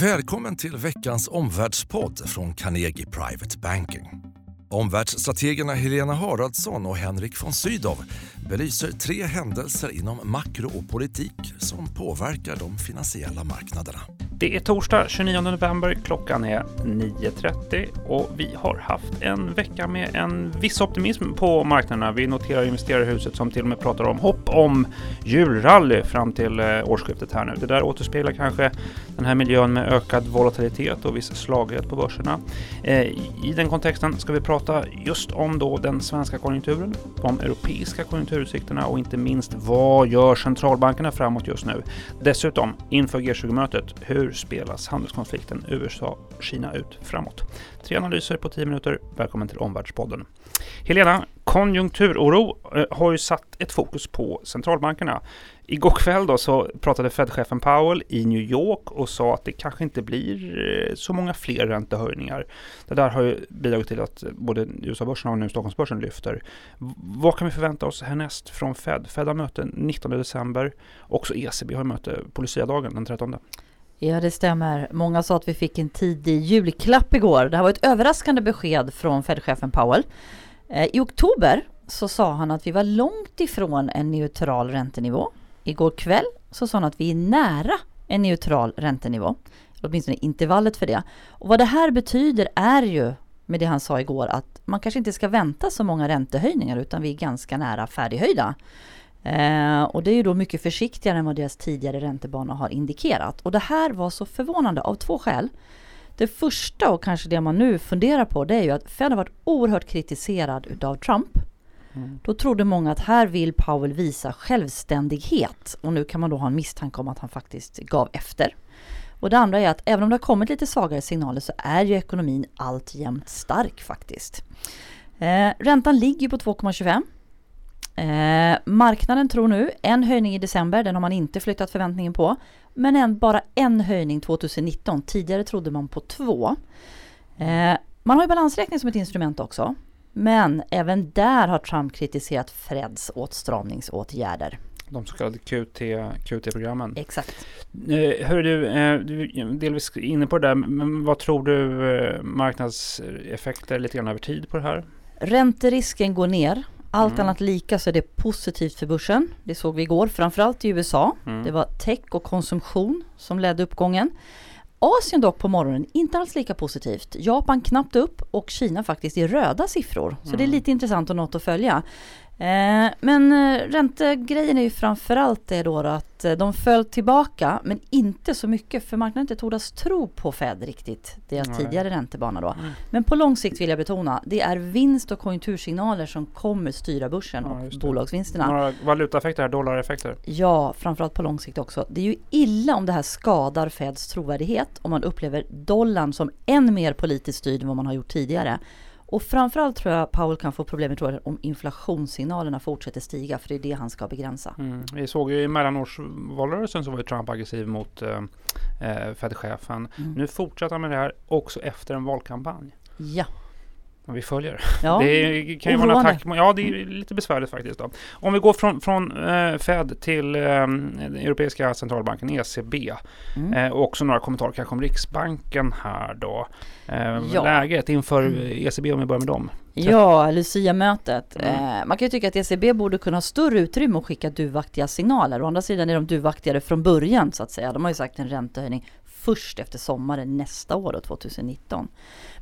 Välkommen till veckans omvärldspodd från Carnegie Private Banking. Omvärldsstrategerna Helena Haraldsson och Henrik von Sydow belyser tre händelser inom makro och politik som påverkar de finansiella marknaderna. Det är torsdag 29 november, klockan är 9.30 och vi har haft en vecka med en viss optimism på marknaderna. Vi noterar investerarhuset som till och med pratar om hopp om julrally fram till eh, årsskiftet här nu. Det där återspeglar kanske den här miljön med ökad volatilitet och viss slaghet på börserna. Eh, I den kontexten ska vi prata just om då den svenska konjunkturen, de europeiska utsikterna och inte minst vad gör centralbankerna framåt just nu? Dessutom inför G20-mötet, hur spelas handelskonflikten USA-Kina ut framåt? Tre analyser på 10 minuter. Välkommen till Omvärldspodden. Helena, konjunkturoro eh, har ju satt ett fokus på centralbankerna. Igår kväll då så pratade Fed-chefen Powell i New York och sa att det kanske inte blir eh, så många fler räntehöjningar. Det där har ju bidragit till att både USA-börsen och nu Stockholmsbörsen lyfter. Vad kan vi förvänta oss härnäst från Fed? Fed har möte 19 december. Också ECB har möte på Lucia-dagen den 13. Ja, det stämmer. Många sa att vi fick en tidig julklapp igår. Det här var ett överraskande besked från Fed-chefen Powell. Eh, I oktober så sa han att vi var långt ifrån en neutral räntenivå. Igår kväll så sa han att vi är nära en neutral räntenivå. Åtminstone intervallet för det. Och vad det här betyder är ju med det han sa igår att man kanske inte ska vänta så många räntehöjningar utan vi är ganska nära färdighöjda. Eh, och det är ju då mycket försiktigare än vad deras tidigare räntebana har indikerat. Och det här var så förvånande av två skäl. Det första och kanske det man nu funderar på det är ju att Fed har varit oerhört kritiserad utav Trump. Mm. Då trodde många att här vill Powell visa självständighet och nu kan man då ha en misstanke om att han faktiskt gav efter. Och det andra är att även om det har kommit lite svagare signaler så är ju ekonomin alltjämt stark faktiskt. Eh, räntan ligger på 2,25 Eh, marknaden tror nu en höjning i december, den har man inte flyttat förväntningen på. Men en, bara en höjning 2019, tidigare trodde man på två. Eh, man har ju balansräkning som ett instrument också. Men även där har Trump kritiserat Freds åtstramningsåtgärder. De så kallade QT, QT-programmen. Exakt. Eh, hör du, eh, du är delvis inne på det där, men vad tror du eh, marknadseffekter lite grann över tid på det här? Ränterisken går ner. Allt mm. annat lika så är det positivt för börsen. Det såg vi igår, framförallt i USA. Mm. Det var tech och konsumtion som ledde uppgången. Asien dock på morgonen, inte alls lika positivt. Japan knappt upp och Kina faktiskt i röda siffror. Så mm. det är mm. lite intressant och något att följa. Eh, men eh, räntegrejen är ju framförallt det då, att eh, de föll tillbaka men inte så mycket för marknaden inte tordas tro på Fed riktigt, deras Nej. tidigare räntebana då. Mm. Men på lång sikt vill jag betona, det är vinst och konjunktursignaler som kommer styra börsen ja, och bolagsvinsterna. Några valutaeffekter, dollareffekter? Ja, framförallt på lång sikt också. Det är ju illa om det här skadar Feds trovärdighet om man upplever dollarn som än mer politiskt styrd än vad man har gjort tidigare. Och framförallt tror jag Powell kan få problem tror jag, om inflationssignalerna fortsätter stiga, för det är det han ska begränsa. Mm. Vi såg ju i mellanårsvalrörelsen så var ju Trump aggressiv mot eh, eh Fed-chefen. Mm. Nu fortsätter han med det här också efter en valkampanj. Ja. Vi följer. Ja. Det kan ju vara en attack. Ja, det är lite besvärligt faktiskt. Då. Om vi går från, från eh, Fed till eh, Europeiska centralbanken, ECB. Mm. Eh, och också några kommentarer kanske om Riksbanken här då. Eh, ja. Läget inför ECB om vi börjar med dem. Ja, Lucia-mötet. Mm. Eh, man kan ju tycka att ECB borde kunna ha större utrymme och skicka duvaktiga signaler. Å andra sidan är de duvaktigare från början så att säga. De har ju sagt en räntehöjning först efter sommaren nästa år, då, 2019.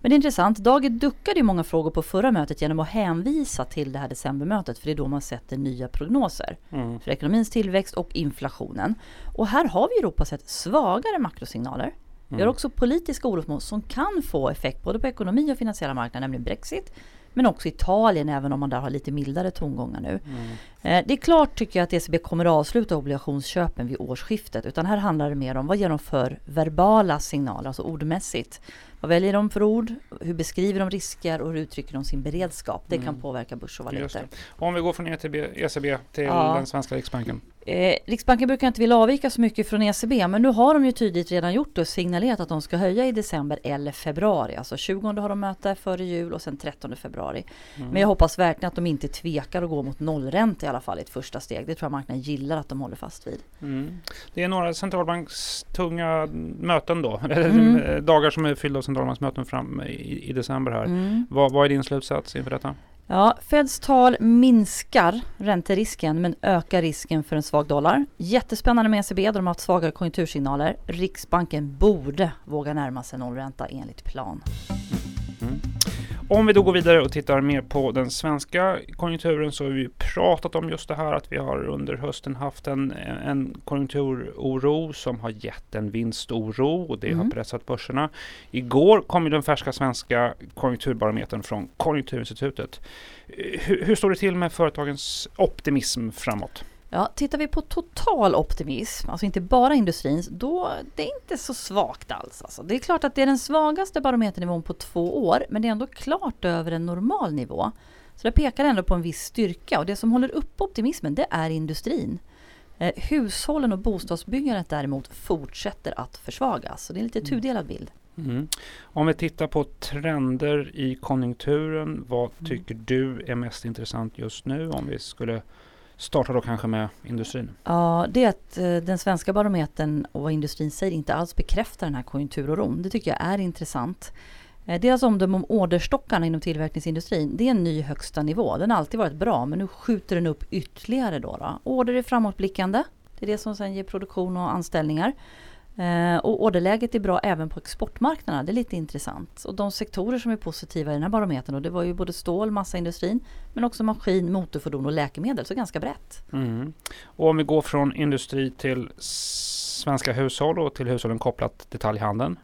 Men det är intressant, Daget duckade ju många frågor på förra mötet genom att hänvisa till det här decembermötet, för det är då man sätter nya prognoser mm. för ekonomins tillväxt och inflationen. Och här har vi i Europa sett svagare makrosignaler. Vi har mm. också politiska orosmoln som kan få effekt både på ekonomi och finansiella marknader, nämligen Brexit, men också Italien, även om man där har lite mildare tongångar nu. Mm. Eh, det är klart tycker jag att ECB kommer att avsluta obligationsköpen vid årsskiftet. Utan här handlar det mer om vad ger de för verbala signaler, alltså ordmässigt. Vad väljer de för ord? Hur beskriver de risker och hur uttrycker de sin beredskap? Det kan Mm. påverka börs och valutor. Om vi går från ECB, ECB till Ja. den svenska Riksbanken. Eh, Riksbanken brukar inte vilja avvika så mycket från ECB men nu har de ju tydligt redan gjort och signalerat att de ska höja i december eller februari. Alltså 20 har de möte före jul och sen 13 februari. Mm. Men jag hoppas verkligen att de inte tvekar att gå mot nollränta i alla fall i ett första steg. Det tror jag marknaden gillar att de håller fast vid. Mm. Det är några centralbankstunga möten då, Mm. dagar som är fyllda av centralbanksmöten fram i, i december här. Mm. Vad, vad är din slutsats inför detta? Ja, Feds tal minskar ränterisken men ökar risken för en svag dollar. Jättespännande med ECB, de har haft svagare konjunktursignaler. Riksbanken borde våga närma sig nollränta enligt plan. Mm. Om vi då går vidare och tittar mer på den svenska konjunkturen så har vi pratat om just det här att vi har under hösten haft en, en konjunkturoro som har gett en vinstoro och det har Mm. pressat börserna. Igår kom ju den färska svenska konjunkturbarometern från Konjunkturinstitutet. Hur, hur står det till med företagens optimism framåt? Ja, tittar vi på total optimism, alltså inte bara industrins, då det är inte så svagt alls. Alltså. Det är klart att det är den svagaste barometernivån på två år, men det är ändå klart över en normal nivå. Så det pekar ändå på en viss styrka och det som håller upp optimismen det är industrin. Eh, hushållen och bostadsbyggandet däremot fortsätter att försvagas. Så det är en lite Mm. tudelad bild. Mm. Om vi tittar på trender i konjunkturen, vad Mm. tycker du är mest intressant just nu om vi skulle starta då kanske med industrin? Ja, det är att eh, den svenska barometern och vad industrin säger inte alls bekräftar den här konjunkturoron. Det tycker jag är intressant. Eh, deras omdöme om orderstockarna inom tillverkningsindustrin, det är en ny högsta nivå. Den har alltid varit bra, men nu skjuter den upp ytterligare då. då. Order är framåtblickande. Det är det som sen ger produktion och anställningar. Eh, och orderläget är bra även på exportmarknaderna. Det är lite intressant. Och de sektorer som är positiva i den här barometern, och det var ju både stål, massaindustrin, men också maskin, motorfordon och läkemedel. Så ganska brett. Mm. Och om vi går från industri till svenska hushåll och till hushållen kopplat detaljhandeln.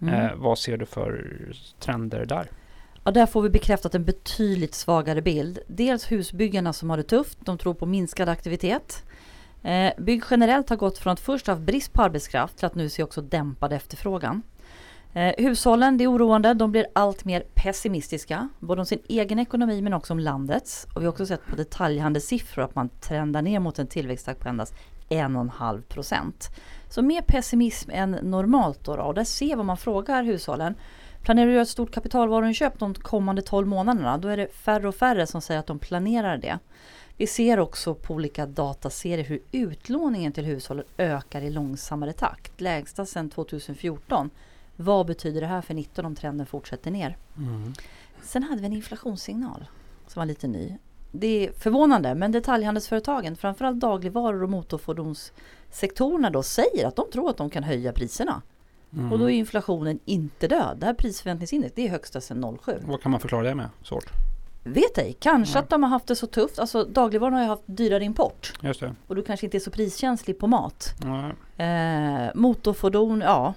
Mm. Eh, vad ser du för trender där? Ja, där får vi bekräftat en betydligt svagare bild. Dels husbyggarna som har det tufft, de tror på minskad aktivitet. Eh, bygg generellt har gått från att först ha haft brist på arbetskraft till att nu se också dämpad efterfrågan. Eh, hushållen, det är oroande, de blir allt mer pessimistiska, både om sin egen ekonomi men också om landets. Och vi har också sett på detaljhandelssiffror att man trendar ner mot en tillväxttakt på endast 1,5 procent. Så mer pessimism än normalt då, då. och där ser vad man frågar hushållen. Planerar du att göra ett stort kapitalvaruinköp de kommande 12 månaderna? Då är det färre och färre som säger att de planerar det. Vi ser också på olika dataserier hur utlåningen till hushållen ökar i långsammare takt. Lägsta sedan 2014. Vad betyder det här för 19 om trenden fortsätter ner? Sen hade vi en inflationssignal som var lite ny. Det är förvånande men detaljhandelsföretagen, framförallt dagligvaror och motorfordonssektorerna då säger att de tror att de kan höja priserna. Mm. Och då är inflationen inte död. Det här prisförväntningsindex det är högsta sedan 07. Vad kan man förklara det med? Svårt. Vet ej, kanske Ja. att de har haft det så tufft. Alltså dagligvarorna har ju haft dyrare import. Just det. Och du kanske inte är så priskänslig på mat. Eh, motorfordon, ja.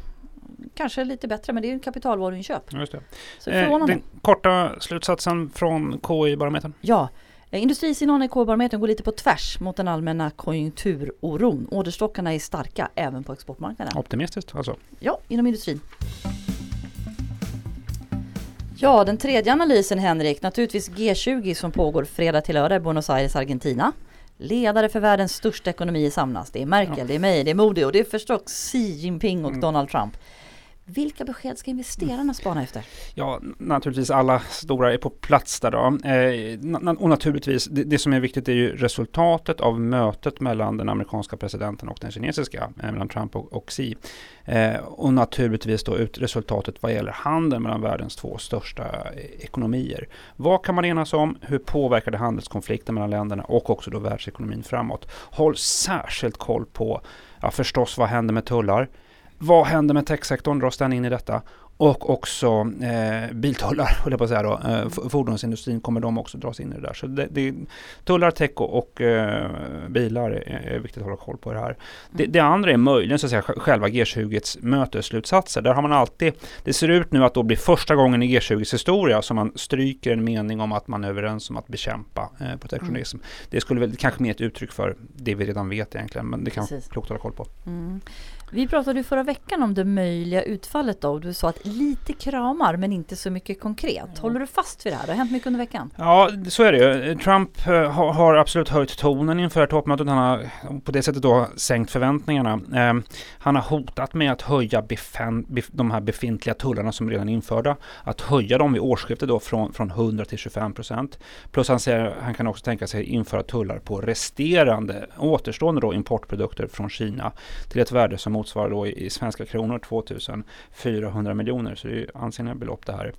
Kanske lite bättre men det är ju en kapitalvaruinköp. just det. Så det Eh, den korta slutsatsen från KI-barometern? Ja, eh, industrisignalen i K-barometern går lite på tvärs mot den allmänna konjunkturoron. Orderstockarna är starka även på exportmarknaden. Optimistiskt alltså? Ja, inom industrin. Ja, den tredje analysen Henrik, naturligtvis G20 som pågår fredag till lördag i Buenos Aires, Argentina. Ledare för världens största ekonomi samlas. Det är Merkel, Ja. det är May, det är Modi och det är förstås Xi Jinping och Mm. Donald Trump. Vilka besked ska investerarna spana efter? Ja, naturligtvis alla stora är på plats där då. Eh, och naturligtvis, det, det som är viktigt är ju resultatet av mötet mellan den amerikanska presidenten och den kinesiska, eh, mellan Trump och, och Xi. Eh, och naturligtvis då ut resultatet vad gäller handeln mellan världens två största ekonomier. Vad kan man enas om? Hur påverkar det handelskonflikten mellan länderna och också då världsekonomin framåt? Håll särskilt koll på, ja förstås vad händer med tullar? Vad händer med techsektorn? Dras den in i detta? Och också eh, biltullar, höll jag på att säga då. Eh, fordonsindustrin kommer de också dras in i det där. Så det, det, tullar, tech och, och eh, bilar är, är viktigt att hålla koll på det här. Det, det andra är möjligen så att säga sj- själva G20s mötesslutsatser. Där har man alltid, det ser ut nu att då bli första gången i G20s historia som man stryker en mening om att man är överens om att bekämpa eh, protektionism. Det skulle väl kanske mer ett uttryck för det vi redan vet egentligen, men det kan vara Precis. klokt att hålla koll på. Mm. Vi pratade ju förra veckan om det möjliga utfallet då. Du sa att lite kramar men inte så mycket konkret. Håller du fast vid det här? Det har hänt mycket under veckan. Ja, så är det ju. Trump eh, har absolut höjt tonen inför toppmötet. Han har på det sättet då sänkt förväntningarna. Ehm, han har hotat med att höja de här befintliga tullarna som redan är införda. Att höja dem vid årsskiftet då från, från 100 till 25 procent. Plus han säger han kan också tänka sig införa tullar på resterande återstående då importprodukter från Kina till ett värde som motsvarar då i svenska kronor 2400 miljoner. Så det är ju ansenliga belopp det här.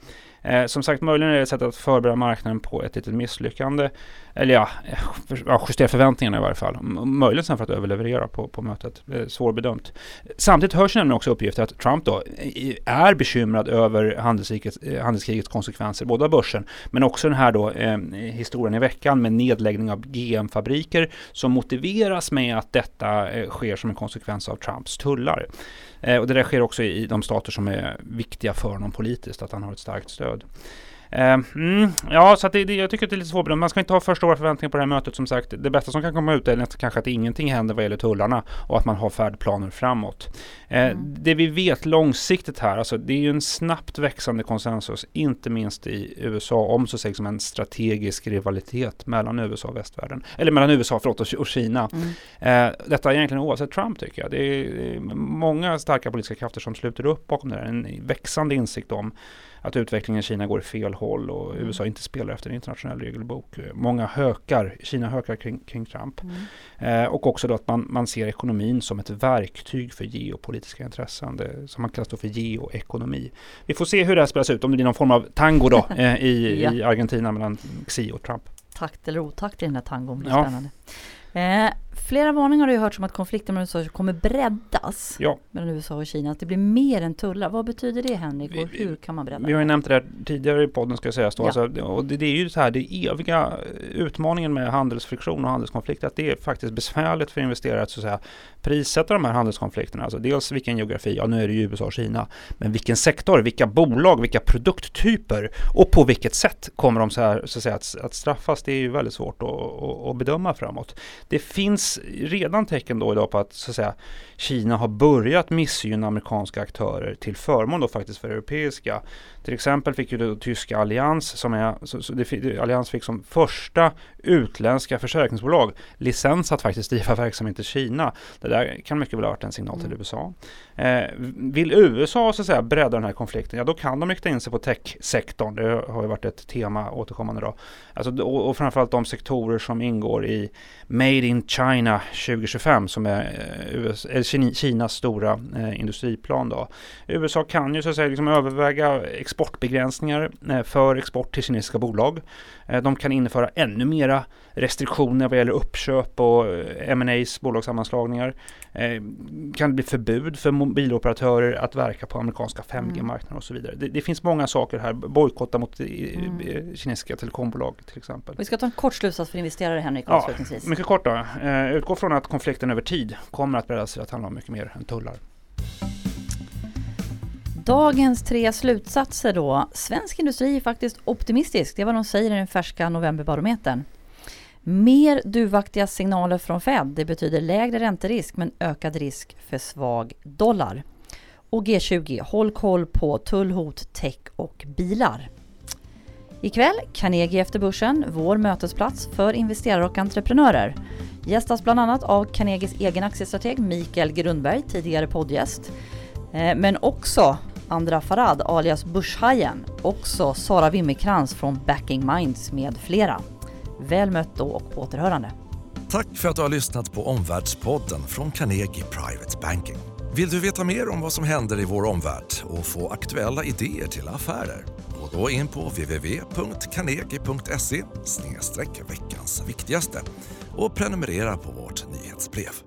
Eh, som sagt, möjligen är det ett sätt att förbereda marknaden på ett litet misslyckande. Eller ja, eh, för, ja justera förväntningarna i varje fall. Möjligen sen för att överleverera på, på mötet. Eh, svårbedömt. Samtidigt hörs nämligen också uppgifter att Trump då är bekymrad över handelskrigets, eh, handelskrigets konsekvenser, både av börsen men också den här då eh, historien i veckan med nedläggning av GM-fabriker som motiveras med att detta eh, sker som en konsekvens av Trumps tullar. Eh, och det där sker också i de stater som är viktiga för honom politiskt, att han har ett starkt stöd. Uh, mm, ja, så det, det, jag tycker att det är lite svårbedömt. Man ska inte ha för stora förväntningar på det här mötet. Som sagt, det bästa som kan komma ut är kanske att ingenting händer vad gäller tullarna och att man har färdplaner framåt. Uh, mm. Det vi vet långsiktigt här, alltså det är ju en snabbt växande konsensus, inte minst i USA, om så sägs som en strategisk rivalitet mellan USA och västvärlden. Eller mellan USA förlåt, och Kina. Mm. Uh, detta är egentligen oavsett Trump tycker jag. Det är, det är många starka politiska krafter som sluter upp bakom det här. En växande insikt om att utvecklingen i Kina går i fel håll och mm. USA inte spelar efter en internationell regelbok. Många hökar, Kina hökar kring, kring Trump. Mm. Eh, och också då att man, man ser ekonomin som ett verktyg för geopolitiska intressen, det, som man kallar för geoekonomi. Vi får se hur det här spelas ut, om det blir någon form av tango då eh, i, ja. i Argentina mellan Xi och Trump. Takt eller otakt i den här tangon, blir ja. spännande. Eh, flera varningar har ju hört om att konflikten mellan USA kommer breddas ja. mellan USA och Kina. Att det blir mer än tullar. Vad betyder det Henrik och hur kan man bredda Vi har ju nämnt det här tidigare i podden ska sägas. Då. Ja. Alltså, och det, det, är ju så här, det eviga utmaningen med handelsfriktion och handelskonflikt att det är faktiskt besvärligt för investerare att, så att säga, prissätta de här handelskonflikterna. Alltså dels vilken geografi, ja nu är det ju USA och Kina, men vilken sektor, vilka bolag, vilka produkttyper och på vilket sätt kommer de så, här, så att, säga, att, att straffas. Det är ju väldigt svårt att, att, att bedöma framåt. Det finns redan tecken då idag på att, så att säga, Kina har börjat missgynna amerikanska aktörer till förmån då faktiskt för europeiska. Till exempel fick ju det tyska Allians, som är, så, så det, Allians fick som första utländska försäkringsbolag licens att faktiskt driva verksamhet i Kina. Det där kan mycket väl ha varit en signal till mm. USA. Eh, vill USA så att säga bredda den här konflikten, ja då kan de rikta in sig på techsektorn. Det har ju varit ett tema återkommande då. Alltså, och, och framförallt de sektorer som ingår i Made in China 2025 som är eh, US, Kinas stora eh, industriplan. Då. USA kan ju så att säga liksom överväga exportbegränsningar eh, för export till kinesiska bolag. Eh, de kan införa ännu mera restriktioner vad gäller uppköp och eh, M&A's bolagssammanslagningar. Eh, kan det bli förbud för mobiloperatörer att verka på amerikanska 5G-marknader mm. och så vidare. Det, det, finns många saker här. Bojkotta mot mm. kinesiska telekombolag till exempel. Vi ska ta en kort slutsats för investerare Henrik ja, Mycket kort då utgår från att konflikten över tid kommer att breddas till att handla om mycket mer än tullar. Dagens tre slutsatser då. Svensk industri är faktiskt optimistisk. Det är vad de säger i den färska novemberbarometern. Mer duvaktiga signaler från Fed. Det betyder lägre ränterisk men ökad risk för svag dollar. Och G20. Håll koll på tullhot, tech och bilar. Ikväll Carnegie efter börsen, vår mötesplats för investerare och entreprenörer. Gästas bland annat av Carnegies egen aktiestrateg Mikael Grundberg, tidigare poddgäst. Eh, men också Andra Farad alias Börshajen, också Sara Wimmerkrans från Backing Minds med flera. Väl mött då och på återhörande. Tack för att du har lyssnat på Omvärldspodden från Carnegie Private Banking. Vill du veta mer om vad som händer i vår omvärld och få aktuella idéer till affärer? Gå då in på www.carnegie.se veckans viktigaste och prenumerera på vårt nyhetsbrev.